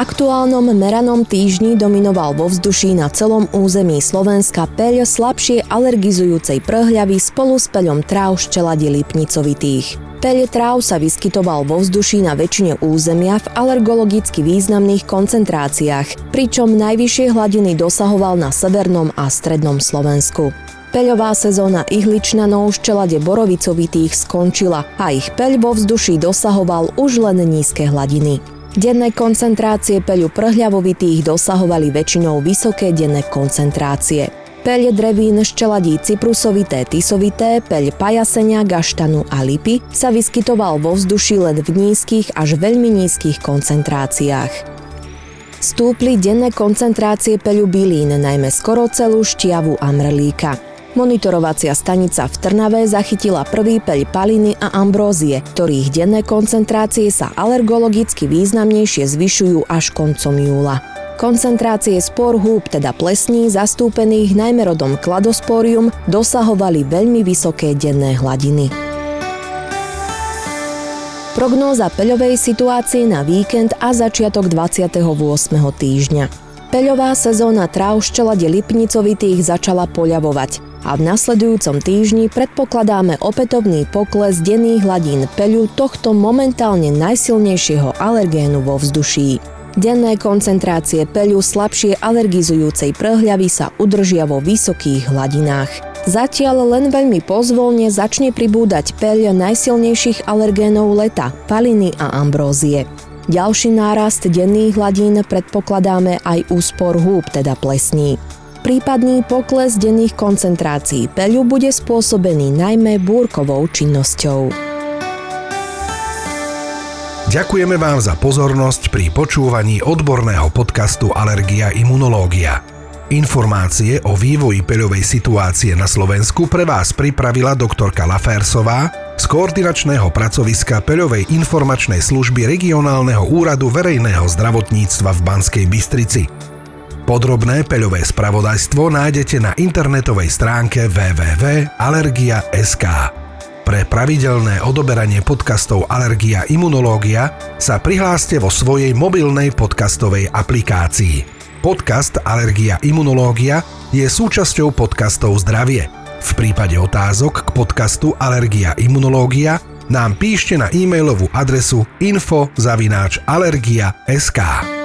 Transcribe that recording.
aktuálnom meranom týždni dominoval vo vzduší na celom území Slovenska peľ slabšie alergizujúcej prhľavy spolu s peľom tráv ščeladi lipnicovitých. Peľ tráv sa vyskytoval vo vzduší na väčšine územia v alergologicky významných koncentráciách, pričom najvyššie hladiny dosahoval na severnom a strednom Slovensku. Peľová sezóna ihličnanov ščelade borovicovitých skončila a ich peľ vo vzduší dosahoval už len nízke hladiny. Denné koncentrácie peľu prhľavovitých dosahovali väčšinou vysoké denné koncentrácie. Peľ drevín ščeladí cyprusovité, tisovité, peľ pajasenia, gaštanu a lipy sa vyskytoval vo vzduši len v nízkych až veľmi nízkych koncentráciách. Stúpli denné koncentrácie peľu bylín, najmä skoro celú štiavu a mrlíka. Monitorovacia stanica v Trnave zachytila prvý peľ paliny a ambrózie, ktorých denné koncentrácie sa alergologicky významnejšie zvyšujú až koncom júla. Koncentrácie spor húb, teda plesní, zastúpených najmä rodom kladosporium, dosahovali veľmi vysoké denné hladiny. Prognóza peľovej situácie na víkend a začiatok 28. týždňa. Peľová sezóna tráv ščelade lipnicovitých začala poľavovať a v nasledujúcom týždni predpokladáme opätovný pokles denných hladín peľu tohto momentálne najsilnejšieho alergénu vo vzduší. Denné koncentrácie peľu slabšie alergizujúcej prhľavy sa udržia vo vysokých hladinách. Zatiaľ len veľmi pozvolne začne pribúdať peľ najsilnejších alergénov leta, paliny a ambrózie. Ďalší nárast denných hladín predpokladáme aj úspor húb, teda plesní. Prípadný pokles denných koncentrácií peľu bude spôsobený najmä búrkovou činnosťou. Ďakujeme vám za pozornosť pri počúvaní odborného podcastu Alergia imunológia. Informácie o vývoji peľovej situácie na Slovensku pre vás pripravila doktorka Laférsová z koordinačného pracoviska Peľovej informačnej služby regionálneho úradu verejného zdravotníctva v Banskej Bystrici. Podrobné peľové spravodajstvo nájdete na internetovej stránke www.alergia.sk. Pre pravidelné odoberanie podcastov Alergia Imunológia sa prihláste vo svojej mobilnej podcastovej aplikácii. Podcast Alergia Imunológia je súčasťou podcastov Zdravie. V prípade otázok k podcastu Alergia Imunológia nám píšte na e-mailovú adresu info.alergia.sk.